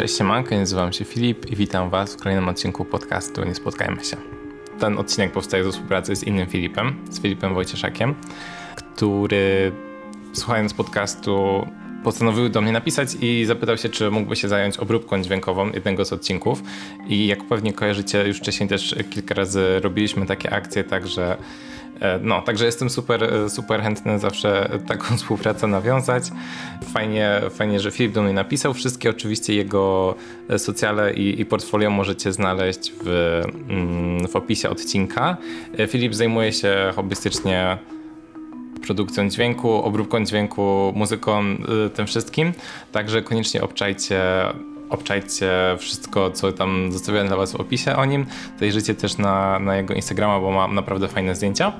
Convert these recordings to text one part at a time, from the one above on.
Cześć, siemanko, nazywam się Filip i witam Was w kolejnym odcinku podcastu Nie Spotkajmy się. Ten odcinek powstaje ze współpracy z innym Filipem, z Filipem Wojcieszakiem, który słuchając podcastu postanowił do mnie napisać i zapytał się, czy mógłby się zająć obróbką dźwiękową jednego z odcinków. I jak pewnie kojarzycie, już wcześniej też kilka razy robiliśmy takie akcje, także no, także jestem super, e, super chętny zawsze taką współpracę nawiązać. Fajnie, fajnie, że Filip do mnie napisał. Wszystkie oczywiście jego e, socjale i, i portfolio możecie znaleźć w, mm, w opisie odcinka. Filip zajmuje się hobbystycznie produkcją dźwięku, obróbką dźwięku, muzyką, tym wszystkim. Także koniecznie obczajcie obczajcie wszystko, co tam zostawiłem dla was w opisie o nim. Zajrzyjcie też na, na jego Instagrama, bo ma naprawdę fajne zdjęcia.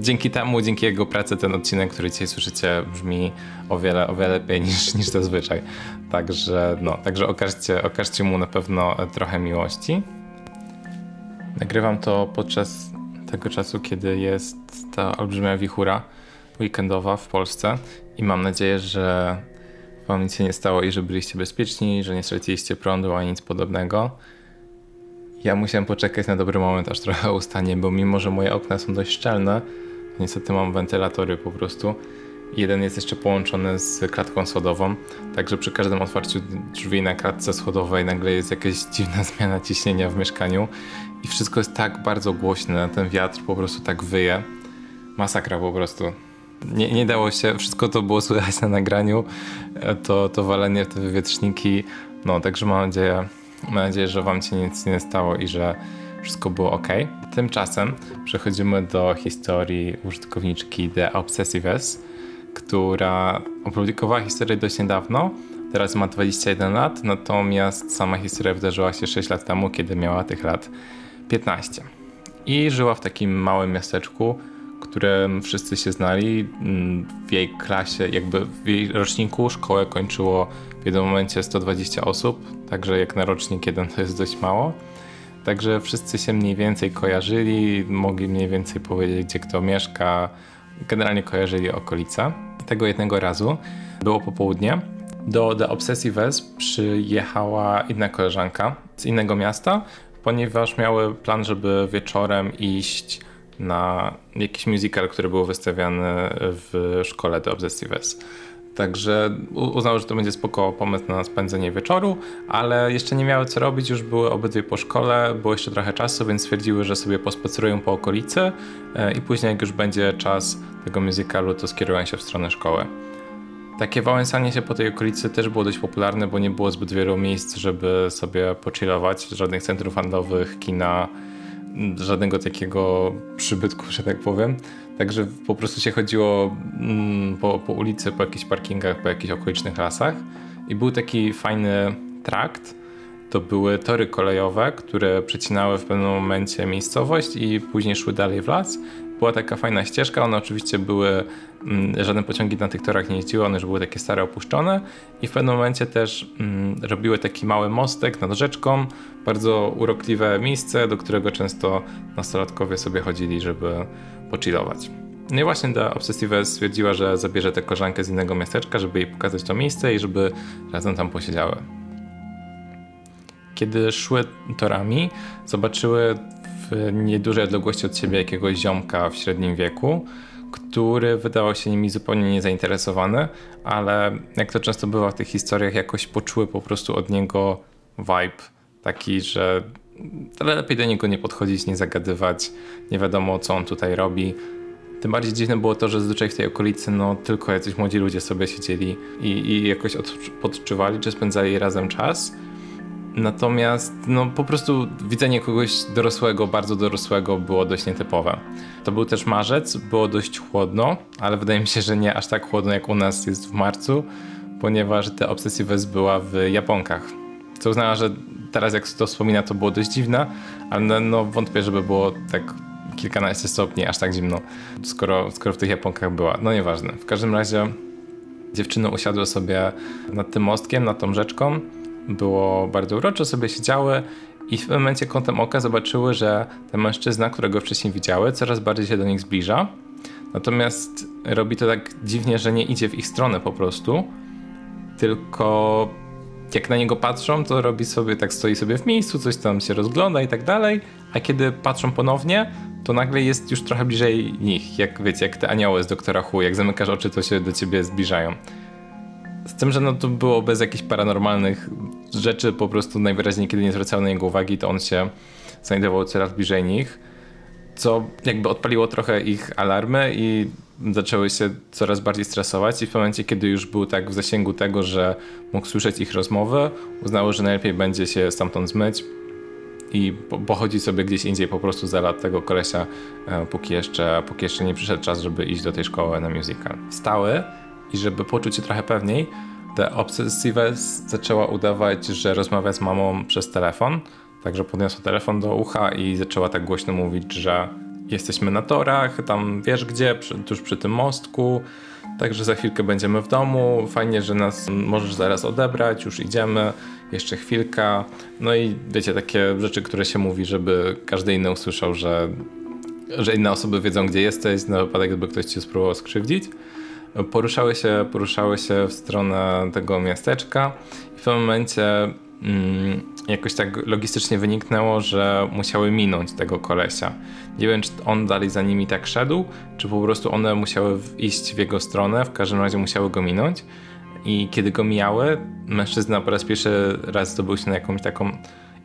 Dzięki temu, dzięki jego pracy ten odcinek, który dzisiaj słyszycie brzmi o wiele, o wiele lepiej niż, niż zazwyczaj. Także no, także okażcie, okażcie mu na pewno trochę miłości. Nagrywam to podczas tego czasu, kiedy jest ta olbrzymia wichura weekendowa w Polsce i mam nadzieję, że wam nic się nie stało i że byliście bezpieczni, że nie straciliście prądu ani nic podobnego. Ja musiałem poczekać na dobry moment, aż trochę ustanie, bo mimo, że moje okna są dość szczelne, niestety mam wentylatory po prostu. Jeden jest jeszcze połączony z klatką schodową, także przy każdym otwarciu drzwi na klatce schodowej nagle jest jakaś dziwna zmiana ciśnienia w mieszkaniu i wszystko jest tak bardzo głośne, ten wiatr po prostu tak wyje. Masakra po prostu nie, nie dało się, wszystko to było słychać na nagraniu, to, to walenie w te wywietrzniki, no także mam nadzieję, mam nadzieję, że wam się nic nie stało i że wszystko było ok. Tymczasem przechodzimy do historii użytkowniczki The Obsessives, która opublikowała historię dość niedawno, teraz ma 21 lat, natomiast sama historia wydarzyła się 6 lat temu, kiedy miała tych lat 15. I żyła w takim małym miasteczku, którym wszyscy się znali. Mm, w jej klasie, jakby w jej roczniku szkołę kończyło w jednym momencie 120 osób, także jak na rocznik jeden to jest dość mało. Także wszyscy się mniej więcej kojarzyli, mogli mniej więcej powiedzieć, gdzie kto mieszka. Generalnie kojarzyli okolice. Tego jednego razu było popołudnie. Do The Obsessives przyjechała inna koleżanka z innego miasta, ponieważ miały plan, żeby wieczorem iść na jakiś musical, który był wystawiany w szkole The Obsessives. Także uznały, że to będzie spoko pomysł na spędzenie wieczoru, ale jeszcze nie miały co robić, już były obydwie po szkole, było jeszcze trochę czasu, więc stwierdziły, że sobie pospacerują po okolicy e, i później jak już będzie czas tego musicalu, to skierują się w stronę szkoły. Takie wałęsanie się po tej okolicy też było dość popularne, bo nie było zbyt wielu miejsc, żeby sobie pochillować, żadnych centrów handlowych, kina, żadnego takiego przybytku, że tak powiem. Także po prostu się chodziło mm, po, po ulicy, po jakichś parkingach, po jakichś okolicznych lasach i był taki fajny trakt. To były tory kolejowe, które przecinały w pewnym momencie miejscowość i później szły dalej w las była taka fajna ścieżka, one oczywiście były, mm, żadne pociągi na tych torach nie jeździły, one już były takie stare, opuszczone i w pewnym momencie też mm, robiły taki mały mostek nad rzeczką, bardzo urokliwe miejsce, do którego często nastolatkowie sobie chodzili, żeby pochillować. No i właśnie ta stwierdziła, że zabierze tę koleżankę z innego miasteczka, żeby jej pokazać to miejsce i żeby razem tam posiedziały. Kiedy szły torami, zobaczyły w niedużej odległości od siebie jakiegoś ziomka w średnim wieku, który wydawał się nimi zupełnie niezainteresowany, ale jak to często bywa w tych historiach, jakoś poczuły po prostu od niego vibe taki, że lepiej do niego nie podchodzić, nie zagadywać, nie wiadomo co on tutaj robi. Tym bardziej dziwne było to, że zazwyczaj w tej okolicy no, tylko jacyś młodzi ludzie sobie siedzieli i, i jakoś od, podczuwali, czy spędzali razem czas. Natomiast no, po prostu widzenie kogoś dorosłego, bardzo dorosłego było dość nietypowe. To był też marzec, było dość chłodno, ale wydaje mi się, że nie aż tak chłodno jak u nas jest w marcu, ponieważ te Obsessives była w Japonkach. Co uznała, że teraz jak to wspomina, to było dość dziwne, ale no, no wątpię, żeby było tak kilkanaście stopni, aż tak zimno, skoro, skoro w tych Japonkach była. No nieważne. W każdym razie dziewczyny usiadły sobie nad tym mostkiem, nad tą rzeczką było bardzo urocze, sobie siedziały i w momencie kątem oka zobaczyły, że ten mężczyzna, którego wcześniej widziały, coraz bardziej się do nich zbliża. Natomiast robi to tak dziwnie, że nie idzie w ich stronę po prostu, tylko jak na niego patrzą, to robi sobie, tak stoi sobie w miejscu, coś tam się rozgląda i tak dalej, a kiedy patrzą ponownie, to nagle jest już trochę bliżej nich, jak wiecie, jak te anioły z Doktora Hu, jak zamykasz oczy, to się do ciebie zbliżają. Z tym, że no to było bez jakichś paranormalnych rzeczy, po prostu najwyraźniej, kiedy nie zwracały na niego uwagi, to on się znajdował coraz bliżej nich, co jakby odpaliło trochę ich alarmy i zaczęły się coraz bardziej stresować i w momencie, kiedy już był tak w zasięgu tego, że mógł słyszeć ich rozmowy, uznały, że najlepiej będzie się stamtąd zmyć i pochodzi sobie gdzieś indziej po prostu za lat tego kolesia, e, póki jeszcze, póki jeszcze nie przyszedł czas, żeby iść do tej szkoły na musical. Stały i żeby poczuć się trochę pewniej, The Obsessives zaczęła udawać, że rozmawia z mamą przez telefon, także podniosła telefon do ucha i zaczęła tak głośno mówić, że jesteśmy na torach, tam wiesz gdzie, tuż przy tym mostku, także za chwilkę będziemy w domu, fajnie, że nas możesz zaraz odebrać, już idziemy, jeszcze chwilka. No i wiecie, takie rzeczy, które się mówi, żeby każdy inny usłyszał, że, że inne osoby wiedzą gdzie jesteś, na wypadek gdyby ktoś cię spróbował skrzywdzić. Poruszały się, poruszały się w stronę tego miasteczka i w pewnym momencie mm, jakoś tak logistycznie wyniknęło, że musiały minąć tego kolesia. Nie wiem, czy on dalej za nimi tak szedł, czy po prostu one musiały iść w jego stronę, w każdym razie musiały go minąć. I kiedy go mijały, mężczyzna po raz pierwszy raz zdobył się na jakąś taką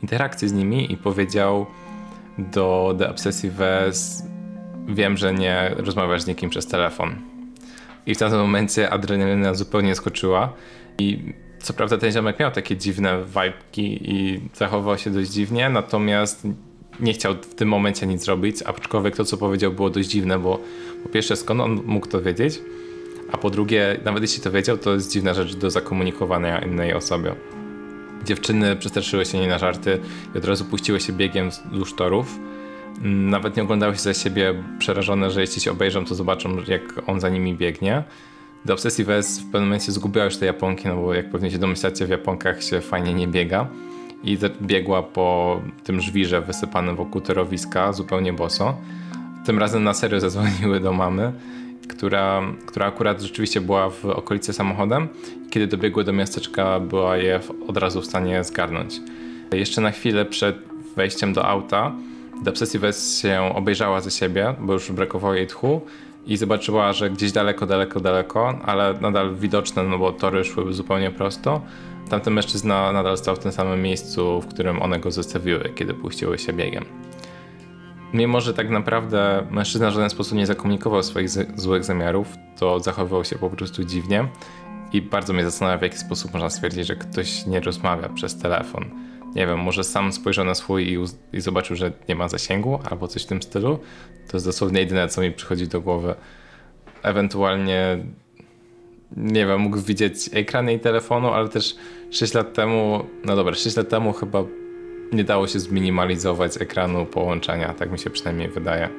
interakcję z nimi i powiedział do The Obsessives wiem, że nie rozmawiasz z nikim przez telefon. I w tamtym momencie adrenalina zupełnie skoczyła i co prawda ten ziomek miał takie dziwne wajpki i zachował się dość dziwnie, natomiast nie chciał w tym momencie nic zrobić, aczkolwiek to, co powiedział, było dość dziwne, bo po pierwsze, skąd on mógł to wiedzieć, a po drugie, nawet jeśli to wiedział, to jest dziwna rzecz do zakomunikowania innej osobie. Dziewczyny przestraszyły się nie na żarty i od razu puściły się biegiem wzdłuż torów. Nawet nie oglądały się za siebie przerażone, że jeśli się obejrzą, to zobaczą, jak on za nimi biegnie. The Obsessive w pewnym momencie zgubiła już te Japonki, no bo jak pewnie się domyślacie, w Japonkach się fajnie nie biega. I biegła po tym żwirze wysypanym wokół torowiska zupełnie boso. Tym razem na serio zadzwoniły do mamy, która, która akurat rzeczywiście była w okolicy samochodem. Kiedy dobiegły do miasteczka, była je od razu w stanie zgarnąć. Jeszcze na chwilę przed wejściem do auta The Obsessive się obejrzała ze siebie, bo już brakowało jej tchu i zobaczyła, że gdzieś daleko, daleko, daleko, ale nadal widoczne, no bo tory szły zupełnie prosto. Tamten mężczyzna nadal stał w tym samym miejscu, w którym one go zostawiły, kiedy puściły się biegiem. Mimo, że tak naprawdę mężczyzna w żaden sposób nie zakomunikował swoich złych zamiarów, to zachowywał się po prostu dziwnie i bardzo mnie zastanawia, w jaki sposób można stwierdzić, że ktoś nie rozmawia przez telefon. Nie wiem, może sam spojrzał na swój i, i zobaczył, że nie ma zasięgu albo coś w tym stylu. To jest dosłownie jedyne, co mi przychodzi do głowy. Ewentualnie, nie wiem, mógł widzieć ekran jej telefonu, ale też 6 lat temu, no dobra, 6 lat temu chyba nie dało się zminimalizować ekranu połączenia, tak mi się przynajmniej wydaje.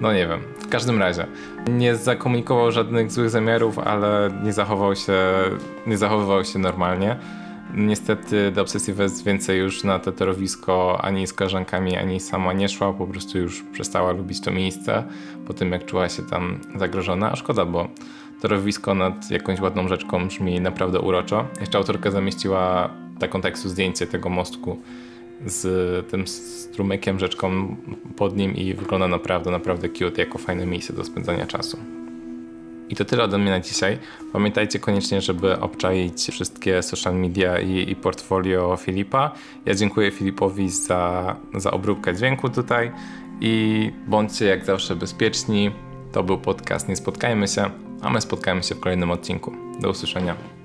No nie wiem, w każdym razie nie zakomunikował żadnych złych zamiarów, ale nie zachował się, nie zachowywał się normalnie. Niestety The Obsessive więcej już na to torowisko ani z koleżankami, ani sama nie szła, po prostu już przestała lubić to miejsce po tym jak czuła się tam zagrożona, a szkoda, bo torowisko nad jakąś ładną rzeczką brzmi naprawdę uroczo. Jeszcze autorka zamieściła dla kontekstu zdjęcie tego mostku z tym strumykiem, rzeczką pod nim i wygląda naprawdę, naprawdę cute, jako fajne miejsce do spędzania czasu. I to tyle ode mnie na dzisiaj. Pamiętajcie koniecznie, żeby obczaić wszystkie social media i, i portfolio Filipa. Ja dziękuję Filipowi za, za obróbkę dźwięku tutaj i bądźcie jak zawsze bezpieczni. To był podcast Nie Spotkajmy się, a my spotkajmy się w kolejnym odcinku. Do usłyszenia.